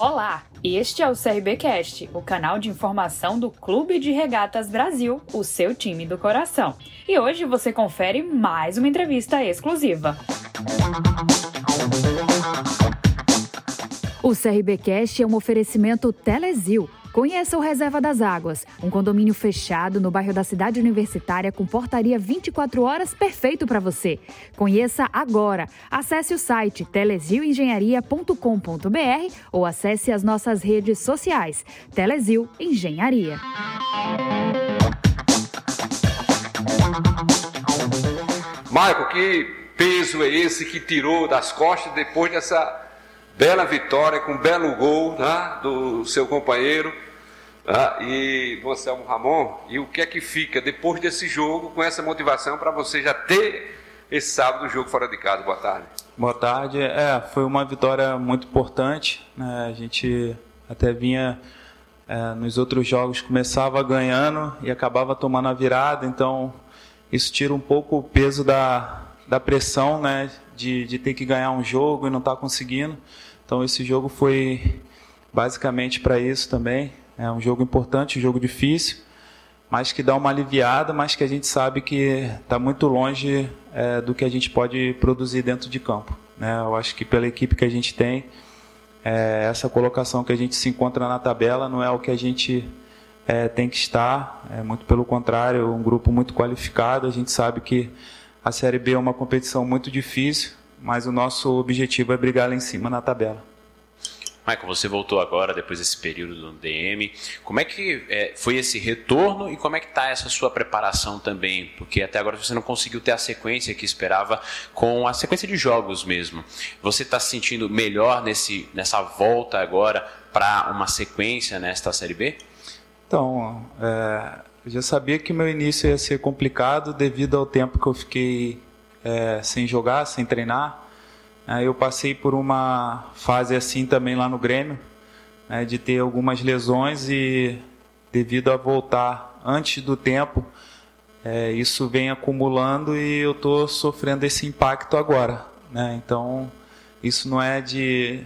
Olá, este é o CRBcast, o canal de informação do Clube de Regatas Brasil, o seu time do coração. E hoje você confere mais uma entrevista exclusiva. O CRBcast é um oferecimento Telesil Conheça o Reserva das Águas, um condomínio fechado no bairro da Cidade Universitária com portaria 24 horas perfeito para você. Conheça agora. Acesse o site telesioengenharia.com.br ou acesse as nossas redes sociais. Telesil Engenharia. Marco, que peso é esse que tirou das costas depois dessa bela vitória, com um belo gol né, do seu companheiro né, e do Anselmo Ramon. E o que é que fica depois desse jogo com essa motivação para você já ter esse sábado o jogo fora de casa? Boa tarde. Boa tarde. É, foi uma vitória muito importante. Né? A gente até vinha é, nos outros jogos, começava ganhando e acabava tomando a virada, então isso tira um pouco o peso da, da pressão né? de, de ter que ganhar um jogo e não estar tá conseguindo. Então esse jogo foi basicamente para isso também. É um jogo importante, um jogo difícil, mas que dá uma aliviada, mas que a gente sabe que está muito longe é, do que a gente pode produzir dentro de campo. Né? Eu acho que pela equipe que a gente tem, é, essa colocação que a gente se encontra na tabela não é o que a gente é, tem que estar, é muito pelo contrário, um grupo muito qualificado. A gente sabe que a Série B é uma competição muito difícil, mas o nosso objetivo é brigar lá em cima na tabela. Michael, você voltou agora depois desse período do DM. Como é que é, foi esse retorno e como é que está essa sua preparação também? Porque até agora você não conseguiu ter a sequência que esperava com a sequência de jogos mesmo. Você está se sentindo melhor nesse, nessa volta agora para uma sequência nesta Série B? Então, é, eu já sabia que meu início ia ser complicado devido ao tempo que eu fiquei é, sem jogar, sem treinar. É, eu passei por uma fase assim também lá no Grêmio, né, de ter algumas lesões e devido a voltar antes do tempo, é, isso vem acumulando e eu estou sofrendo esse impacto agora. Né? Então, isso não é de,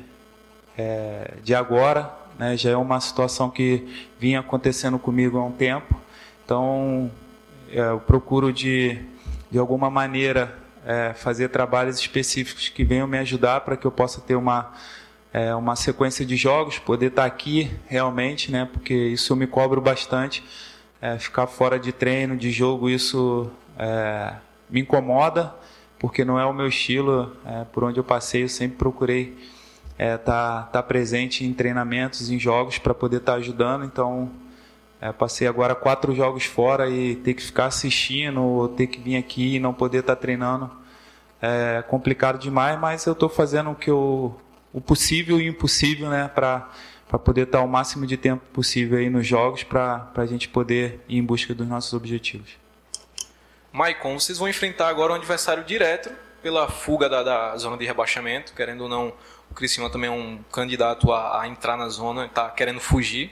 é, de agora, né? já é uma situação que vinha acontecendo comigo há um tempo. Então, é, eu procuro de, de alguma maneira é, fazer trabalhos específicos que venham me ajudar para que eu possa ter uma, é, uma sequência de jogos, poder estar aqui realmente, né, porque isso eu me cobro bastante. É, ficar fora de treino, de jogo, isso é, me incomoda, porque não é o meu estilo. É, por onde eu passei, eu sempre procurei estar é, tá, tá presente em treinamentos, em jogos, para poder estar tá ajudando. Então, é, passei agora quatro jogos fora e ter que ficar assistindo, ter que vir aqui e não poder estar tá treinando é complicado demais, mas eu estou fazendo o que eu, o possível e o impossível, né, para para poder estar tá o máximo de tempo possível aí nos jogos para a gente poder ir em busca dos nossos objetivos. Maicon, vocês vão enfrentar agora um adversário direto pela fuga da, da zona de rebaixamento, querendo ou não, o Criciúma também é um candidato a, a entrar na zona, está querendo fugir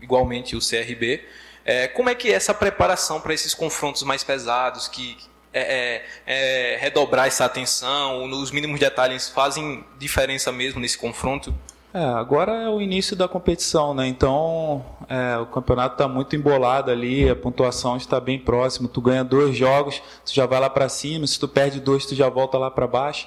igualmente o CRB. É, como é que é essa preparação para esses confrontos mais pesados, que é, é, é, redobrar essa atenção, os mínimos detalhes fazem diferença mesmo nesse confronto? É, agora é o início da competição, né? Então é, o campeonato está muito embolado ali, a pontuação está bem próxima. Tu ganha dois jogos, tu já vai lá para cima. Se tu perde dois, tu já volta lá para baixo.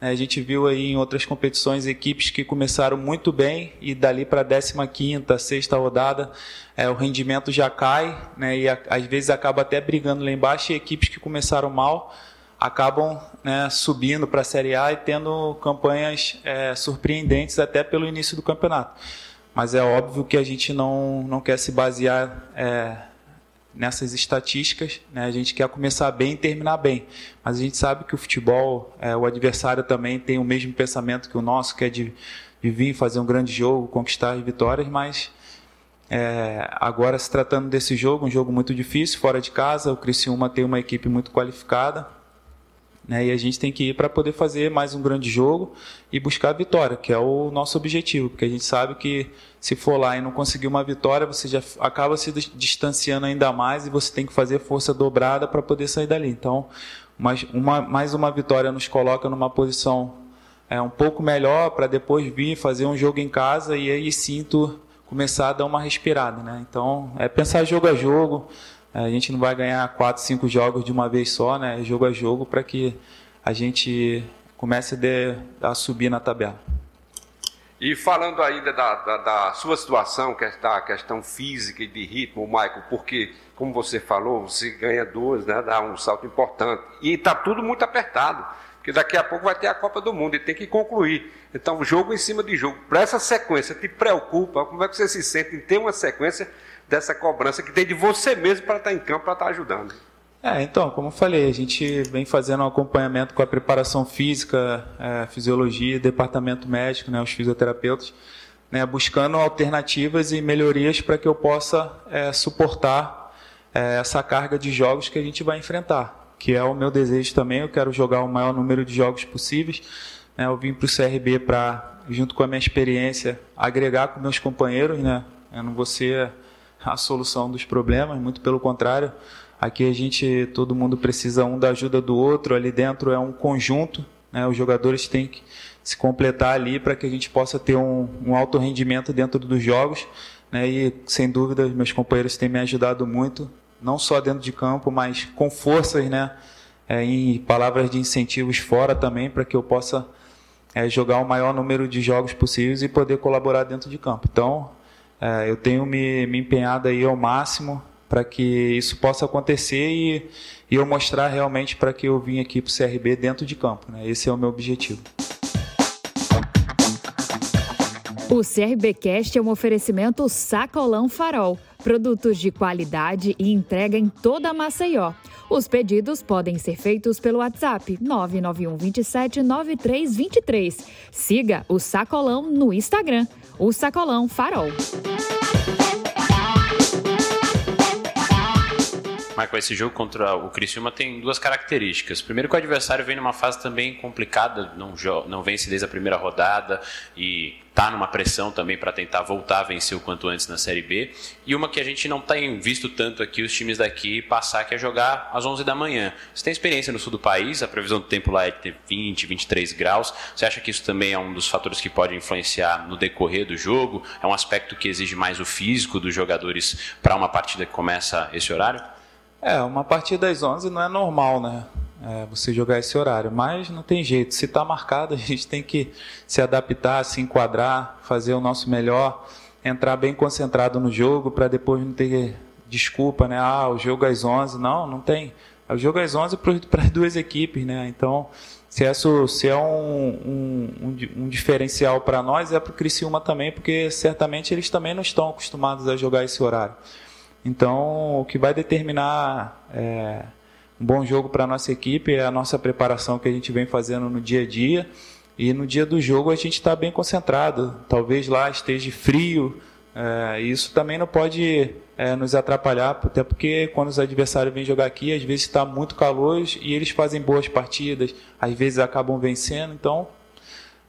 É, a gente viu aí em outras competições equipes que começaram muito bem e dali para a 15 sexta rodada é, o rendimento já cai né, e a, às vezes acaba até brigando lá embaixo e equipes que começaram mal acabam né, subindo para a Série A e tendo campanhas é, surpreendentes até pelo início do campeonato. Mas é óbvio que a gente não, não quer se basear é, nessas estatísticas. Né? A gente quer começar bem e terminar bem. Mas a gente sabe que o futebol, é, o adversário também tem o mesmo pensamento que o nosso, que é de, de vir fazer um grande jogo, conquistar as vitórias, mas é, agora se tratando desse jogo, um jogo muito difícil, fora de casa, o Criciúma tem uma equipe muito qualificada, né? E a gente tem que ir para poder fazer mais um grande jogo e buscar a vitória, que é o nosso objetivo, porque a gente sabe que se for lá e não conseguir uma vitória, você já acaba se distanciando ainda mais e você tem que fazer força dobrada para poder sair dali. Então, mais uma, mais uma vitória nos coloca numa posição é, um pouco melhor para depois vir fazer um jogo em casa e aí sinto começar a dar uma respirada, né? Então é pensar jogo a jogo. A gente não vai ganhar quatro, cinco jogos de uma vez só, né? Jogo a jogo para que a gente comece a, de, a subir na tabela. E falando ainda da, da, da, sua situação, é a questão física e de ritmo, Michael, porque, como você falou, você ganha duas, né, dá um salto importante. E está tudo muito apertado, porque daqui a pouco vai ter a Copa do Mundo e tem que concluir. Então, jogo em cima de jogo. Para essa sequência, te preocupa? Como é que você se sente em ter uma sequência dessa cobrança que tem de você mesmo para estar tá em campo, para estar tá ajudando? É, então, como eu falei, a gente vem fazendo um acompanhamento com a preparação física, é, fisiologia, departamento médico, né, os fisioterapeutas, né, buscando alternativas e melhorias para que eu possa é, suportar é, essa carga de jogos que a gente vai enfrentar, que é o meu desejo também. Eu quero jogar o maior número de jogos possíveis. Né, eu vim para o CRB para, junto com a minha experiência, agregar com meus companheiros. Né, eu não vou ser a solução dos problemas, muito pelo contrário Aqui a gente, todo mundo precisa um da ajuda do outro. Ali dentro é um conjunto. Né? Os jogadores têm que se completar ali para que a gente possa ter um, um alto rendimento dentro dos jogos. Né? E sem dúvida, meus companheiros têm me ajudado muito, não só dentro de campo, mas com forças, né? É, em palavras de incentivos fora também, para que eu possa é, jogar o maior número de jogos possíveis e poder colaborar dentro de campo. Então, eu tenho me, me empenhado aí ao máximo para que isso possa acontecer e, e eu mostrar realmente para que eu vim aqui para o CRB dentro de campo. Né? Esse é o meu objetivo. O CRBcast é um oferecimento Sacolão Farol. Produtos de qualidade e entrega em toda a Maceió. Os pedidos podem ser feitos pelo WhatsApp 991 27 9323. Siga o Sacolão no Instagram, o Sacolão Farol. Michael, esse jogo contra o Criciúma tem duas características. Primeiro que o adversário vem numa fase também complicada, não, não vence desde a primeira rodada e está numa pressão também para tentar voltar a vencer o quanto antes na Série B. E uma que a gente não tem visto tanto aqui, os times daqui passar, que é jogar às 11 da manhã. Você tem experiência no sul do país, a previsão do tempo lá é de ter 20, 23 graus. Você acha que isso também é um dos fatores que pode influenciar no decorrer do jogo? É um aspecto que exige mais o físico dos jogadores para uma partida que começa esse horário? É, uma partida às 11 não é normal, né? É, você jogar esse horário, mas não tem jeito. Se está marcado, a gente tem que se adaptar, se enquadrar, fazer o nosso melhor, entrar bem concentrado no jogo para depois não ter desculpa, né? Ah, o jogo às 11. Não, não tem. É o jogo às 11 para as duas equipes, né? Então, se, isso, se é um, um, um, um diferencial para nós, é para o Criciúma também, porque certamente eles também não estão acostumados a jogar esse horário. Então, o que vai determinar é, um bom jogo para a nossa equipe é a nossa preparação que a gente vem fazendo no dia a dia. E no dia do jogo a gente está bem concentrado. Talvez lá esteja frio. É, isso também não pode é, nos atrapalhar, até porque quando os adversários vêm jogar aqui, às vezes está muito calor e eles fazem boas partidas, às vezes acabam vencendo. Então,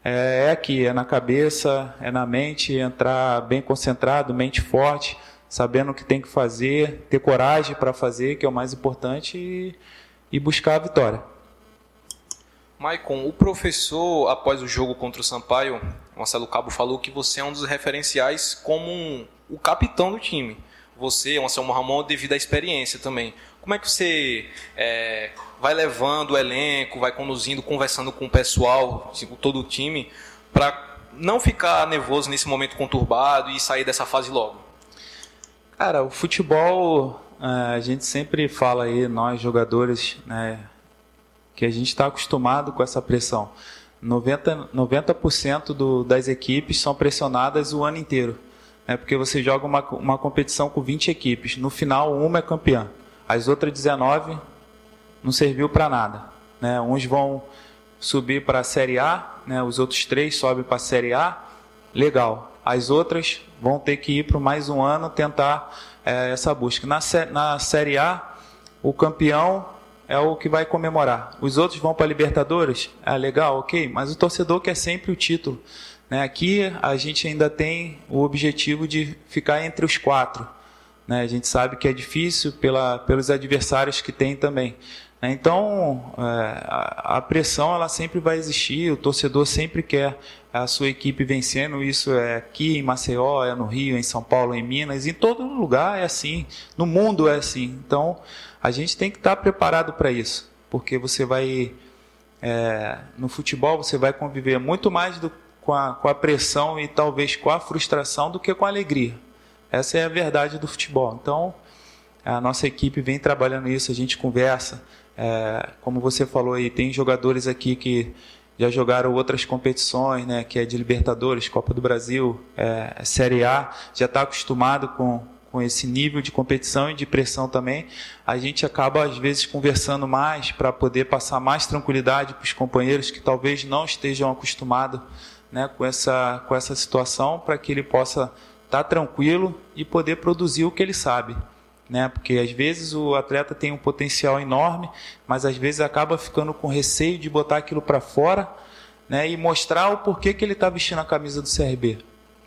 é, é aqui, é na cabeça, é na mente, entrar bem concentrado, mente forte sabendo o que tem que fazer, ter coragem para fazer, que é o mais importante, e, e buscar a vitória. Maicon, o professor, após o jogo contra o Sampaio, Marcelo Cabo falou que você é um dos referenciais como um, o capitão do time. Você, o Anselmo Ramon, devido à experiência também. Como é que você é, vai levando o elenco, vai conduzindo, conversando com o pessoal, tipo, todo o time, para não ficar nervoso nesse momento conturbado e sair dessa fase logo? Cara, o futebol, é, a gente sempre fala aí, nós jogadores, né, que a gente está acostumado com essa pressão. 90%, 90 do, das equipes são pressionadas o ano inteiro. Né, porque você joga uma, uma competição com 20 equipes. No final, uma é campeã. As outras 19 não serviu para nada. Né? Uns vão subir para a Série A, né? os outros três sobem para a Série A. Legal. As outras vão ter que ir para mais um ano tentar é, essa busca. Na, na Série A, o campeão é o que vai comemorar. Os outros vão para a Libertadores? É legal, ok, mas o torcedor quer sempre o título. Né? Aqui a gente ainda tem o objetivo de ficar entre os quatro. Né? A gente sabe que é difícil pela, pelos adversários que tem também. Então, é, a pressão ela sempre vai existir, o torcedor sempre quer a sua equipe vencendo, isso é aqui em Maceió, é no Rio, em São Paulo, em Minas, em todo lugar é assim, no mundo é assim. Então, a gente tem que estar preparado para isso, porque você vai, é, no futebol, você vai conviver muito mais do, com, a, com a pressão e talvez com a frustração do que com a alegria. Essa é a verdade do futebol. Então, a nossa equipe vem trabalhando isso, a gente conversa, é, como você falou aí, tem jogadores aqui que já jogaram outras competições, né, que é de Libertadores, Copa do Brasil, é, Série A, já está acostumado com, com esse nível de competição e de pressão também. A gente acaba, às vezes, conversando mais para poder passar mais tranquilidade para os companheiros que talvez não estejam acostumados né, com, essa, com essa situação, para que ele possa estar tá tranquilo e poder produzir o que ele sabe né? Porque às vezes o atleta tem um potencial enorme, mas às vezes acaba ficando com receio de botar aquilo para fora, né? E mostrar o porquê que ele está vestindo a camisa do CRB,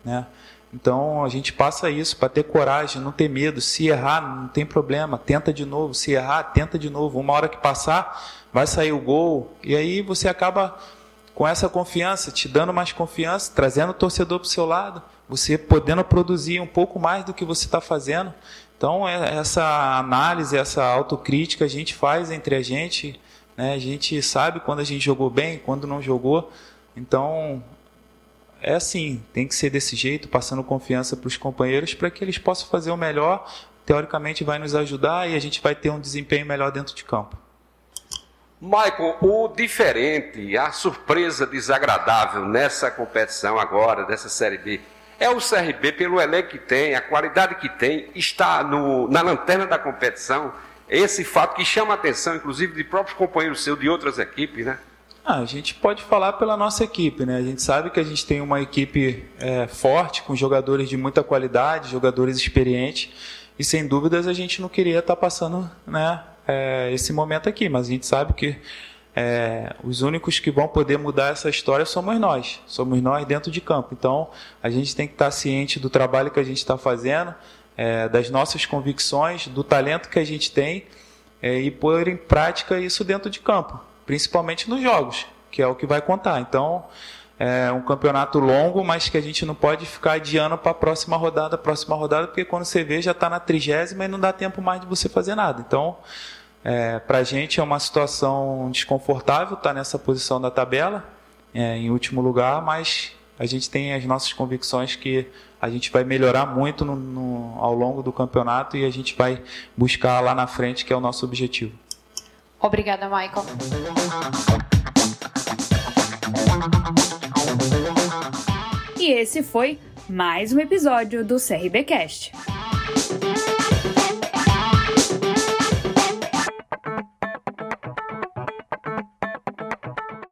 né? Então a gente passa isso para ter coragem, não ter medo. Se errar, não tem problema, tenta de novo. Se errar, tenta de novo. Uma hora que passar, vai sair o gol e aí você acaba com essa confiança, te dando mais confiança, trazendo o torcedor para o seu lado, você podendo produzir um pouco mais do que você está fazendo. Então, é, essa análise, essa autocrítica a gente faz entre a gente. Né? A gente sabe quando a gente jogou bem, quando não jogou. Então, é assim, tem que ser desse jeito, passando confiança para os companheiros para que eles possam fazer o melhor. Teoricamente, vai nos ajudar e a gente vai ter um desempenho melhor dentro de campo. Michael, o diferente, a surpresa desagradável nessa competição agora, dessa Série B, é o CRB, pelo elenco que tem, a qualidade que tem, está no, na lanterna da competição. Esse fato que chama a atenção, inclusive, de próprios companheiros seus de outras equipes, né? Ah, a gente pode falar pela nossa equipe, né? A gente sabe que a gente tem uma equipe é, forte, com jogadores de muita qualidade, jogadores experientes, e sem dúvidas a gente não queria estar passando né, é, esse momento aqui, mas a gente sabe que é, os únicos que vão poder mudar essa história somos nós, somos nós dentro de campo. Então, a gente tem que estar ciente do trabalho que a gente está fazendo, é, das nossas convicções, do talento que a gente tem é, e pôr em prática isso dentro de campo, principalmente nos jogos, que é o que vai contar. Então, é um campeonato longo, mas que a gente não pode ficar adiando para a próxima rodada, próxima rodada, porque quando você vê já está na trigésima e não dá tempo mais de você fazer nada. Então, é, Para a gente é uma situação desconfortável estar tá nessa posição da tabela, é, em último lugar, mas a gente tem as nossas convicções que a gente vai melhorar muito no, no, ao longo do campeonato e a gente vai buscar lá na frente, que é o nosso objetivo. Obrigada, Michael. E esse foi mais um episódio do CRBcast.